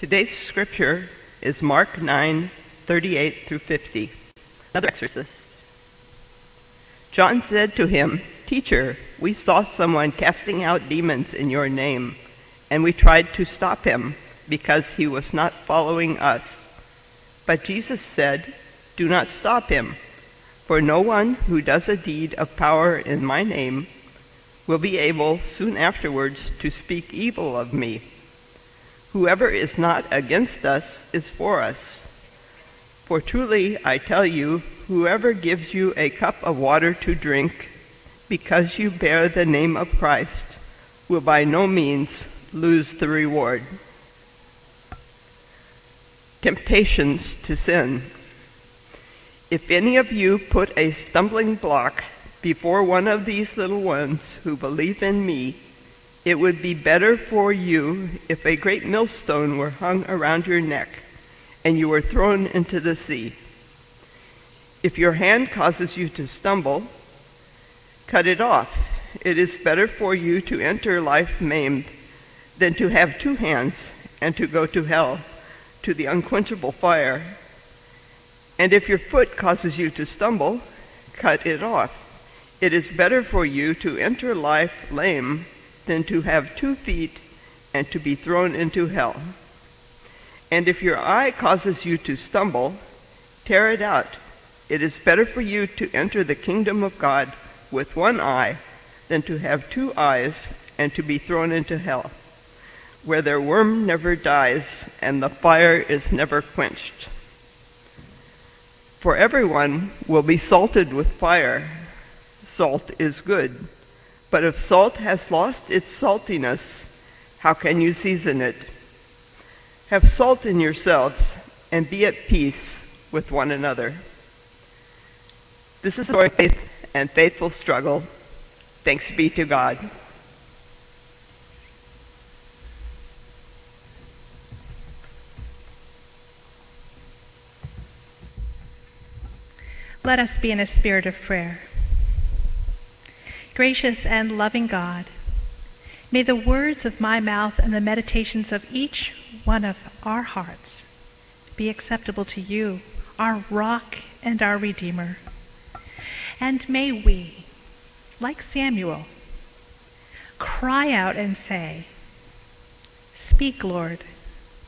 Today's scripture is Mark 9 38 through 50. Another exorcist. John said to him, Teacher, we saw someone casting out demons in your name, and we tried to stop him because he was not following us. But Jesus said, Do not stop him, for no one who does a deed of power in my name will be able soon afterwards to speak evil of me. Whoever is not against us is for us. For truly I tell you, whoever gives you a cup of water to drink, because you bear the name of Christ, will by no means lose the reward. Temptations to sin. If any of you put a stumbling block before one of these little ones who believe in me, it would be better for you if a great millstone were hung around your neck and you were thrown into the sea. If your hand causes you to stumble, cut it off. It is better for you to enter life maimed than to have two hands and to go to hell, to the unquenchable fire. And if your foot causes you to stumble, cut it off. It is better for you to enter life lame than to have two feet and to be thrown into hell. And if your eye causes you to stumble, tear it out. It is better for you to enter the kingdom of God with one eye than to have two eyes and to be thrown into hell, where their worm never dies and the fire is never quenched. For everyone will be salted with fire. Salt is good. But if salt has lost its saltiness, how can you season it? Have salt in yourselves and be at peace with one another. This is our faith and faithful struggle. Thanks be to God. Let us be in a spirit of prayer. Gracious and loving God, may the words of my mouth and the meditations of each one of our hearts be acceptable to you, our rock and our Redeemer. And may we, like Samuel, cry out and say, Speak, Lord,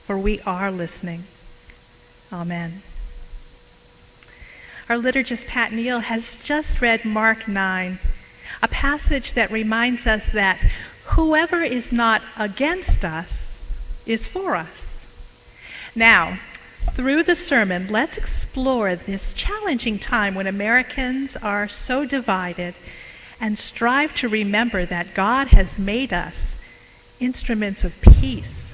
for we are listening. Amen. Our liturgist Pat Neal has just read Mark 9, a passage that reminds us that whoever is not against us is for us. Now, through the sermon, let's explore this challenging time when Americans are so divided and strive to remember that God has made us instruments of peace,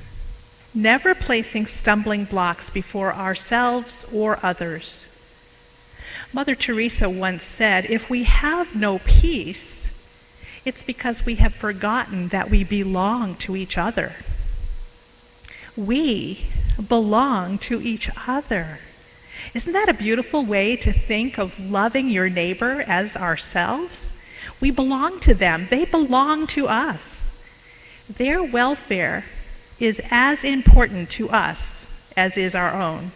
never placing stumbling blocks before ourselves or others. Mother Teresa once said, If we have no peace, it's because we have forgotten that we belong to each other. We belong to each other. Isn't that a beautiful way to think of loving your neighbor as ourselves? We belong to them, they belong to us. Their welfare is as important to us as is our own.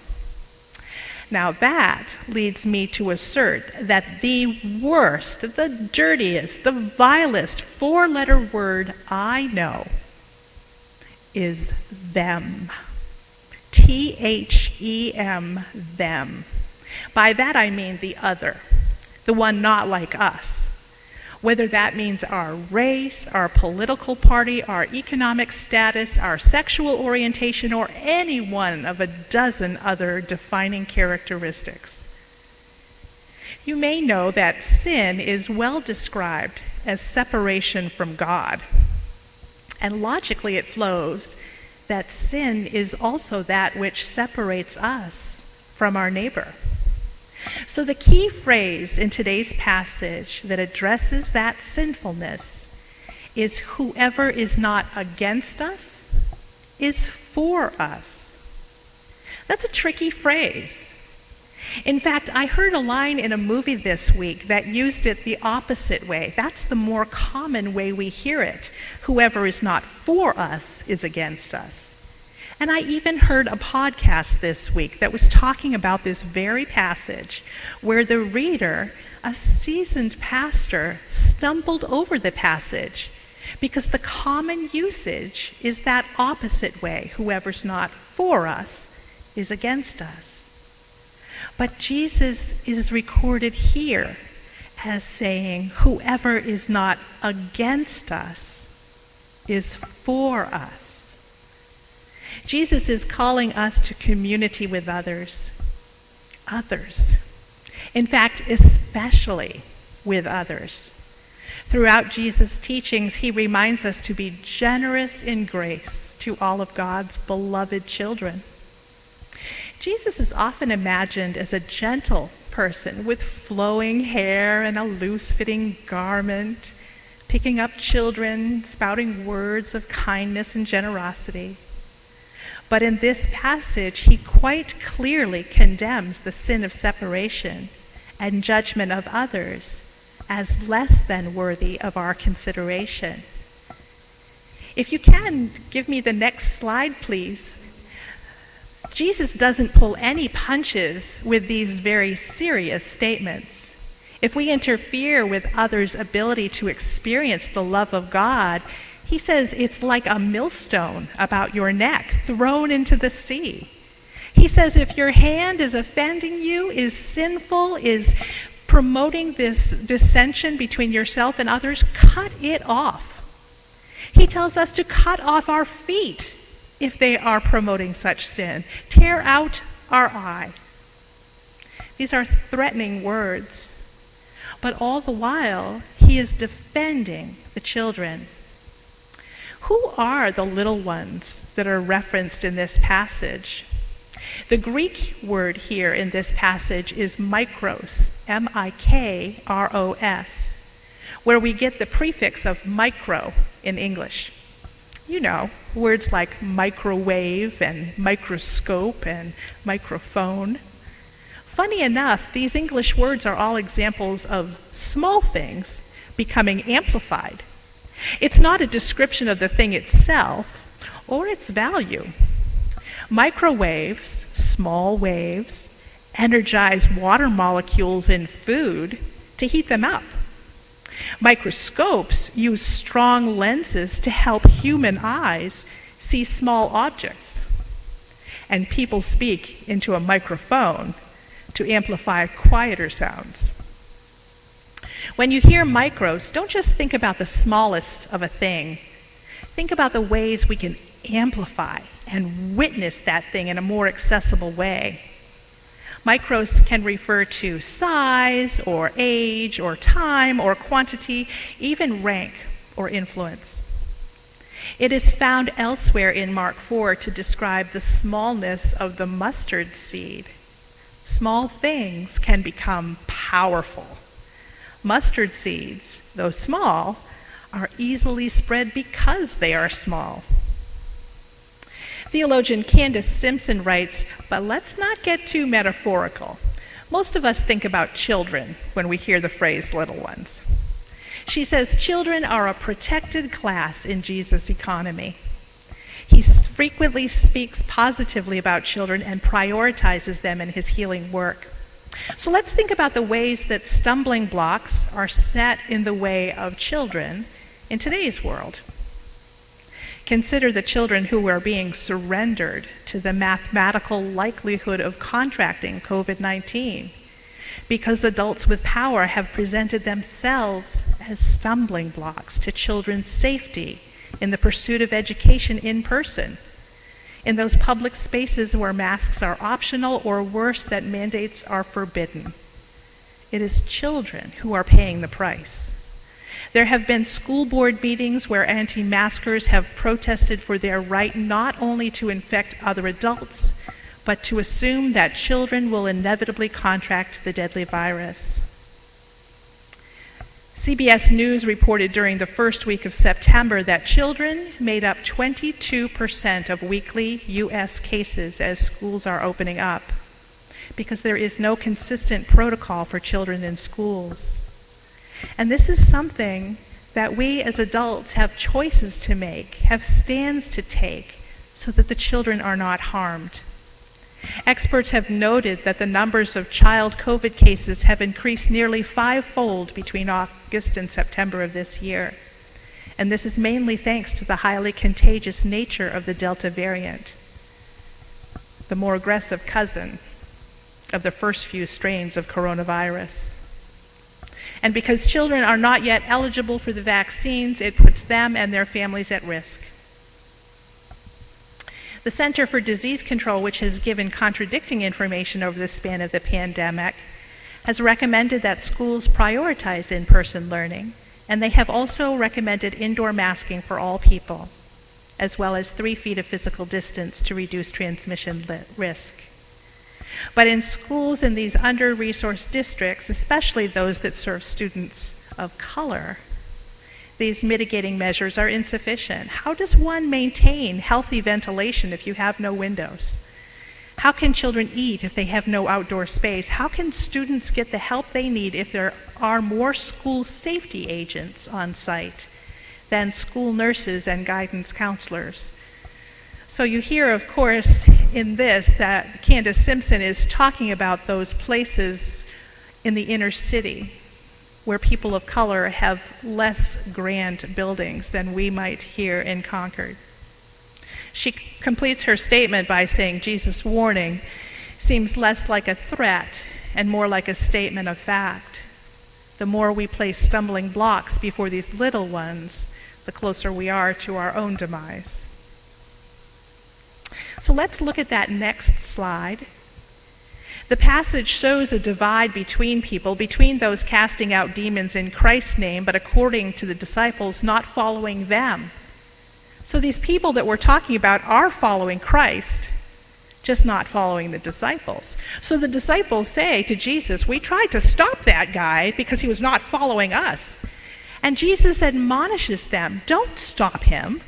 Now, that leads me to assert that the worst, the dirtiest, the vilest four letter word I know is them. T H E M, them. By that I mean the other, the one not like us. Whether that means our race, our political party, our economic status, our sexual orientation, or any one of a dozen other defining characteristics. You may know that sin is well described as separation from God. And logically, it flows that sin is also that which separates us from our neighbor. So, the key phrase in today's passage that addresses that sinfulness is whoever is not against us is for us. That's a tricky phrase. In fact, I heard a line in a movie this week that used it the opposite way. That's the more common way we hear it. Whoever is not for us is against us. And I even heard a podcast this week that was talking about this very passage where the reader, a seasoned pastor, stumbled over the passage because the common usage is that opposite way whoever's not for us is against us. But Jesus is recorded here as saying, Whoever is not against us is for us. Jesus is calling us to community with others. Others. In fact, especially with others. Throughout Jesus' teachings, he reminds us to be generous in grace to all of God's beloved children. Jesus is often imagined as a gentle person with flowing hair and a loose fitting garment, picking up children, spouting words of kindness and generosity. But in this passage, he quite clearly condemns the sin of separation and judgment of others as less than worthy of our consideration. If you can, give me the next slide, please. Jesus doesn't pull any punches with these very serious statements. If we interfere with others' ability to experience the love of God, he says it's like a millstone about your neck thrown into the sea. He says if your hand is offending you, is sinful, is promoting this dissension between yourself and others, cut it off. He tells us to cut off our feet if they are promoting such sin, tear out our eye. These are threatening words. But all the while, he is defending the children. Who are the little ones that are referenced in this passage? The Greek word here in this passage is mikros, M I K R O S, where we get the prefix of micro in English. You know, words like microwave and microscope and microphone. Funny enough, these English words are all examples of small things becoming amplified it's not a description of the thing itself or its value. Microwaves, small waves, energize water molecules in food to heat them up. Microscopes use strong lenses to help human eyes see small objects. And people speak into a microphone to amplify quieter sounds. When you hear micros, don't just think about the smallest of a thing. Think about the ways we can amplify and witness that thing in a more accessible way. Micros can refer to size or age or time or quantity, even rank or influence. It is found elsewhere in Mark 4 to describe the smallness of the mustard seed. Small things can become powerful. Mustard seeds, though small, are easily spread because they are small. Theologian Candace Simpson writes, but let's not get too metaphorical. Most of us think about children when we hear the phrase little ones. She says children are a protected class in Jesus' economy. He frequently speaks positively about children and prioritizes them in his healing work. So let's think about the ways that stumbling blocks are set in the way of children in today's world. Consider the children who are being surrendered to the mathematical likelihood of contracting COVID 19 because adults with power have presented themselves as stumbling blocks to children's safety in the pursuit of education in person in those public spaces where masks are optional or worse, that mandates are forbidden. It is children who are paying the price. There have been school board meetings where anti maskers have protested for their right not only to infect other adults, but to assume that children will inevitably contract the deadly virus. CBS News reported during the first week of September that children made up 22% of weekly U.S. cases as schools are opening up because there is no consistent protocol for children in schools. And this is something that we as adults have choices to make, have stands to take so that the children are not harmed. Experts have noted that the numbers of child COVID cases have increased nearly fivefold between August and September of this year. And this is mainly thanks to the highly contagious nature of the Delta variant, the more aggressive cousin of the first few strains of coronavirus. And because children are not yet eligible for the vaccines, it puts them and their families at risk. The Center for Disease Control, which has given contradicting information over the span of the pandemic, has recommended that schools prioritize in person learning, and they have also recommended indoor masking for all people, as well as three feet of physical distance to reduce transmission risk. But in schools in these under resourced districts, especially those that serve students of color, these mitigating measures are insufficient. How does one maintain healthy ventilation if you have no windows? How can children eat if they have no outdoor space? How can students get the help they need if there are more school safety agents on site than school nurses and guidance counselors? So you hear, of course, in this that Candace Simpson is talking about those places in the inner city where people of color have less grand buildings than we might here in Concord. She completes her statement by saying Jesus' warning seems less like a threat and more like a statement of fact. The more we place stumbling blocks before these little ones, the closer we are to our own demise. So let's look at that next slide. The passage shows a divide between people, between those casting out demons in Christ's name, but according to the disciples, not following them. So these people that we're talking about are following Christ, just not following the disciples. So the disciples say to Jesus, We tried to stop that guy because he was not following us. And Jesus admonishes them, Don't stop him,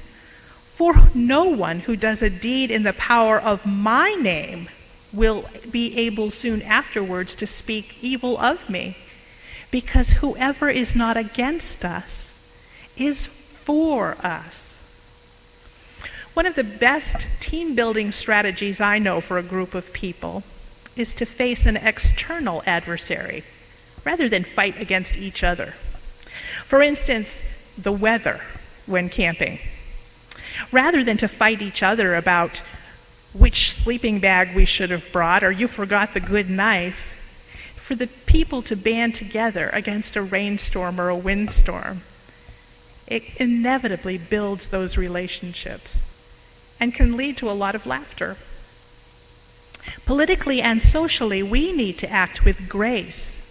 for no one who does a deed in the power of my name will be able soon afterwards to speak evil of me. Because whoever is not against us is for us. One of the best team building strategies I know for a group of people is to face an external adversary rather than fight against each other. For instance, the weather when camping. Rather than to fight each other about which sleeping bag we should have brought or you forgot the good knife, for the people to band together against a rainstorm or a windstorm, it inevitably builds those relationships and can lead to a lot of laughter. Politically and socially, we need to act with grace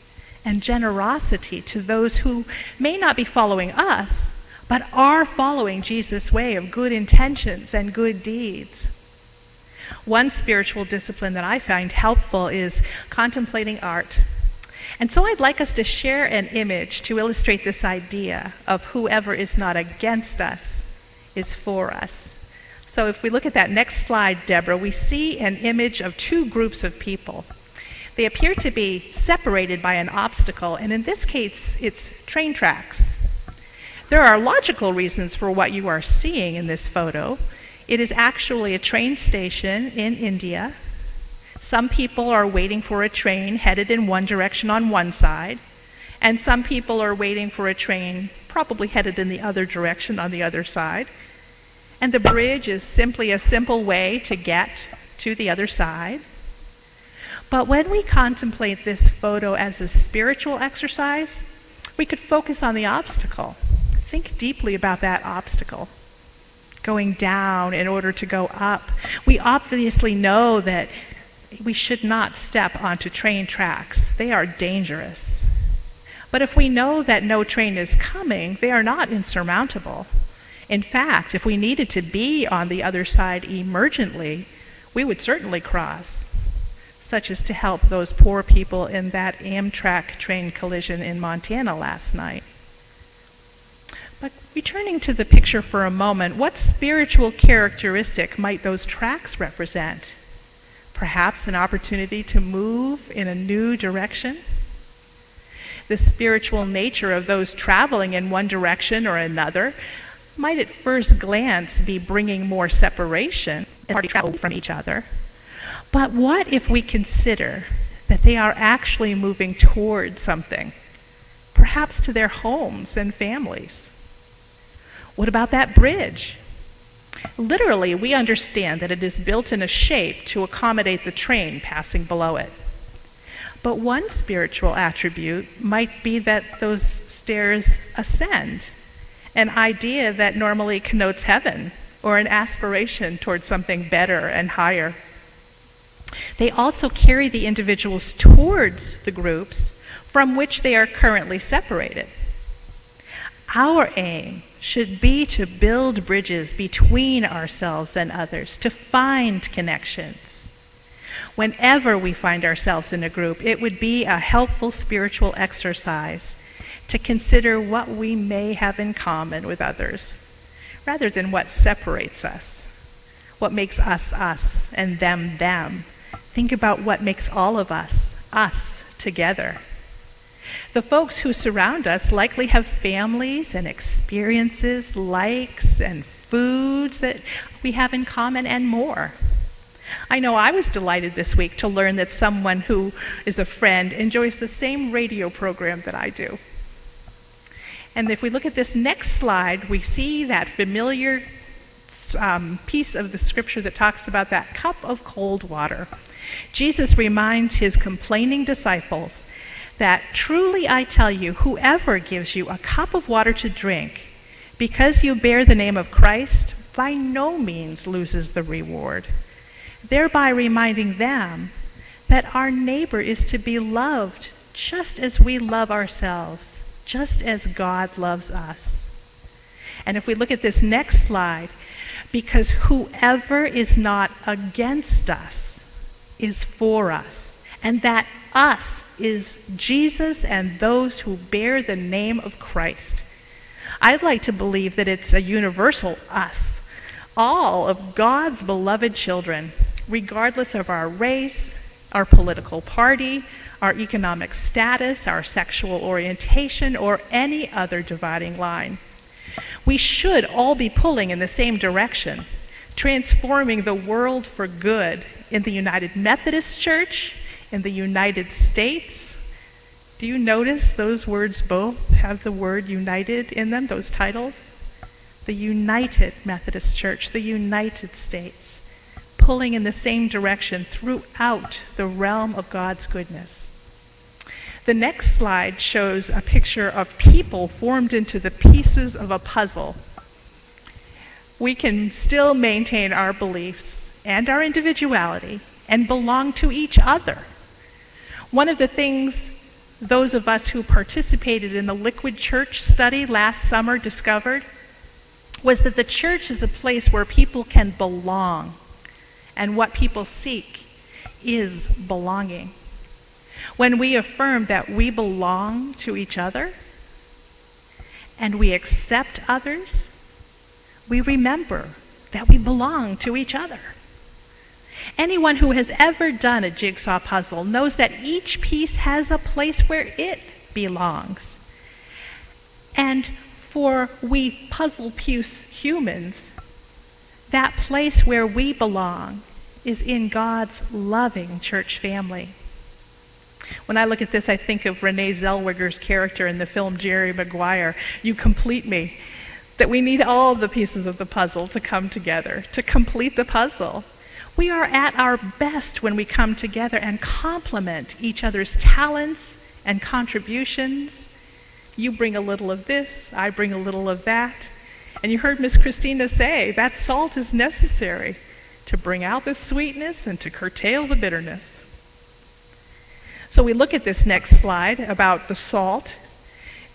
and generosity to those who may not be following us, but are following Jesus' way of good intentions and good deeds. One spiritual discipline that I find helpful is contemplating art. And so I'd like us to share an image to illustrate this idea of whoever is not against us is for us. So if we look at that next slide, Deborah, we see an image of two groups of people. They appear to be separated by an obstacle, and in this case, it's train tracks. There are logical reasons for what you are seeing in this photo. It is actually a train station in India. Some people are waiting for a train headed in one direction on one side, and some people are waiting for a train probably headed in the other direction on the other side. And the bridge is simply a simple way to get to the other side. But when we contemplate this photo as a spiritual exercise, we could focus on the obstacle. Think deeply about that obstacle. Going down in order to go up. We obviously know that we should not step onto train tracks, they are dangerous. But if we know that no train is coming, they are not insurmountable. In fact, if we needed to be on the other side emergently, we would certainly cross, such as to help those poor people in that Amtrak train collision in Montana last night. But returning to the picture for a moment, what spiritual characteristic might those tracks represent? Perhaps an opportunity to move in a new direction? The spiritual nature of those traveling in one direction or another might at first glance be bringing more separation and travel from each other. But what if we consider that they are actually moving toward something, perhaps to their homes and families? What about that bridge? Literally, we understand that it is built in a shape to accommodate the train passing below it. But one spiritual attribute might be that those stairs ascend, an idea that normally connotes heaven or an aspiration towards something better and higher. They also carry the individuals towards the groups from which they are currently separated. Our aim should be to build bridges between ourselves and others, to find connections. Whenever we find ourselves in a group, it would be a helpful spiritual exercise to consider what we may have in common with others, rather than what separates us, what makes us us and them them. Think about what makes all of us us together. The folks who surround us likely have families and experiences, likes and foods that we have in common, and more. I know I was delighted this week to learn that someone who is a friend enjoys the same radio program that I do. And if we look at this next slide, we see that familiar um, piece of the scripture that talks about that cup of cold water. Jesus reminds his complaining disciples that truly I tell you, whoever gives you a cup of water to drink, because you bear the name of Christ, by no means loses the reward, thereby reminding them that our neighbor is to be loved just as we love ourselves, just as God loves us. And if we look at this next slide, because whoever is not against us is for us, and that us is Jesus and those who bear the name of Christ. I'd like to believe that it's a universal us, all of God's beloved children, regardless of our race, our political party, our economic status, our sexual orientation, or any other dividing line. We should all be pulling in the same direction, transforming the world for good in the United Methodist Church, in the United States. Do you notice those words both have the word united in them, those titles? The United Methodist Church, the United States, pulling in the same direction throughout the realm of God's goodness. The next slide shows a picture of people formed into the pieces of a puzzle. We can still maintain our beliefs and our individuality and belong to each other one of the things those of us who participated in the Liquid Church study last summer discovered was that the church is a place where people can belong, and what people seek is belonging. When we affirm that we belong to each other and we accept others, we remember that we belong to each other. Anyone who has ever done a jigsaw puzzle knows that each piece has a place where it belongs. And for we puzzle piece humans, that place where we belong is in God's loving church family. When I look at this, I think of Renee Zellweger's character in the film Jerry Maguire. You complete me. That we need all the pieces of the puzzle to come together, to complete the puzzle. We are at our best when we come together and complement each other's talents and contributions. You bring a little of this, I bring a little of that. And you heard Miss Christina say that salt is necessary to bring out the sweetness and to curtail the bitterness. So we look at this next slide about the salt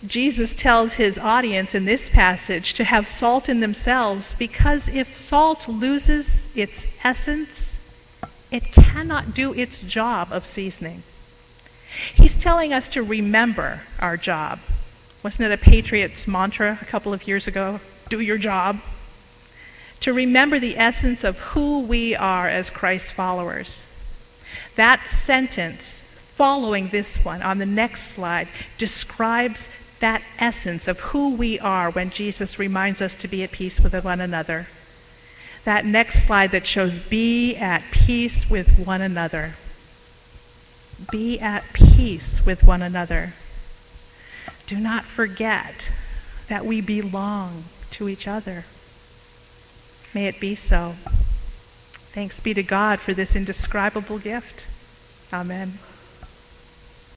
Jesus tells his audience in this passage to have salt in themselves because if salt loses its essence, it cannot do its job of seasoning. He's telling us to remember our job. Wasn't it a Patriots mantra a couple of years ago? Do your job. To remember the essence of who we are as Christ's followers. That sentence following this one on the next slide describes that essence of who we are when Jesus reminds us to be at peace with one another. That next slide that shows be at peace with one another. Be at peace with one another. Do not forget that we belong to each other. May it be so. Thanks be to God for this indescribable gift. Amen.